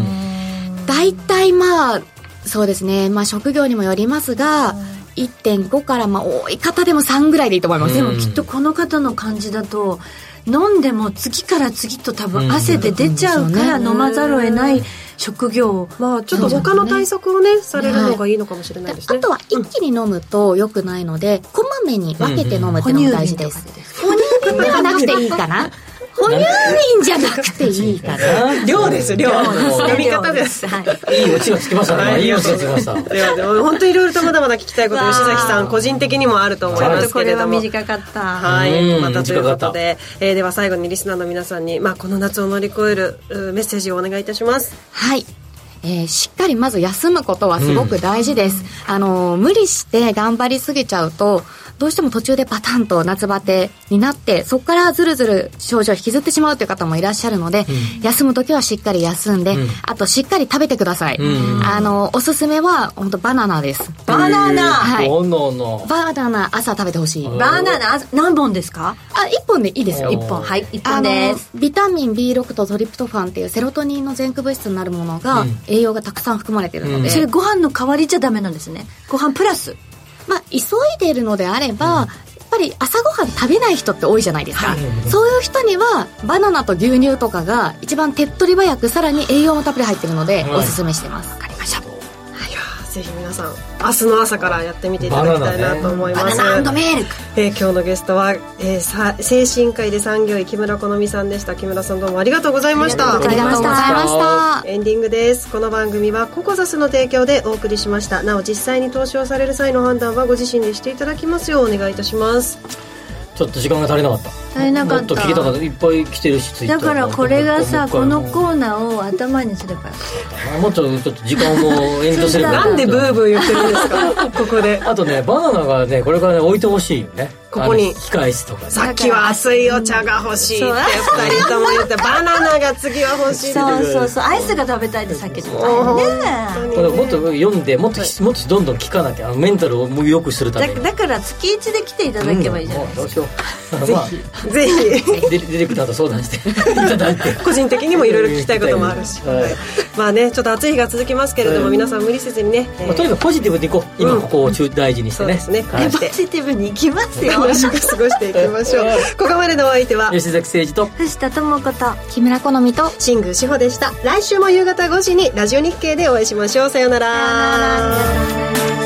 大体まあそうですね。まあ職業にもよりますが、1.5からまあ多い方でも3ぐらいでいいと思います、でもきっとこの方の感じだと飲んでも次から次と多分汗で出ちゃうから飲まざるを得ない職業。まあちょっと他の対策をねされるのがいいのかもしれないですね、あとは一気に飲むと良くないので、こまめに分けて飲むっていうのも大事です。哺乳瓶ではなくていいかな哺乳瓶じゃなくていいかな 量です量。量飲み方です。はい。いいオチがつきましたね、い、いオチがつきました。ではでも本当いろいろとまだまだ聞きたいこと吉崎さん個人的にもあると思いますこれはけれども短かった。はい、うんまたということで、えーでは最後にリスナーの皆さんに、まあ、この夏を乗り越えるうメッセージをお願いいたします。はい。えーしっかりまず休むことはすごく大事です。あのー無理して頑張りすぎちゃうと、どうしても途中でパタンと夏バテになって、そこからずるずる症状を引きずってしまうという方もいらっしゃるので、休む時はしっかり休んで、うんあとしっかり食べてください。うんあのーおすすめは、本当バナナです。バナナはい。バナナ朝食べてほしい。バナナ何本ですか？あ、一本でいいですよ。一一本はい一あの本ですビタミン B6 とトリプトファンっていうセロトニンの前駆物質になるものが、うん栄養がたくさん含まれているので、それご飯の代わりじゃダメなんですね。ご飯プラス。まあ、急いでいるのであれば、やっぱり朝ごはん食べない人って多いじゃないですか、そういう人にはバナナと牛乳とかが一番手っ取り早くさらに栄養もたっぷり入ってるので、はい。おすすめしてますぜひ皆さん明日の朝からやってみていただきたいなと思います、バナナメール。えー今日のゲストは、えーさ精神科医で産業医木村好美さんでした。木村さんどうもありがとうございました。ありがとうございました。エンディングです。この番組はココザスの提供でお送りしました。なお実際に投資をされる際の判断はご自身でしていただきますようお願いいたしますちょっと時間が足りなかった。足りなかった。もっと聞きたかったいっぱい来てるしだからこれがさこのーコーナーを頭にすれば。もっとちょっと時間を延長すればなんでブーブー言ってるんですか？ここで。あとねバナナがねこれからね置いてほしいよねここに。控室とかね。さっきは熱いお茶が欲しいって二人とも言って バナナが次は欲しいって。そうそうそう。アイスが食べたいってさっき言ってたよね。これもっと読んでもっともっとどんどん聞かなきゃあのメンタルを良くするために。だだから月一で来ていただけばいいじゃないうんもうどう。しようまあぜひ。ディレクターと相談していただいて。個人的にもいろいろ聞きたいこともあるし、はい、まあねちょっと暑い日が続きますけれども、はい、皆さん無理せずにね、とにかくポジティブでいこう。今ここを中大事にしてね、そうですね、はい、ポジティブにいきますよ楽しく過ごしていきましょう。ここまでのお相手は吉崎誠二と藤田智子と木村好美と新宮志保でした。来週も夕方5時にラジオ日経でお会いしましょう。さようなら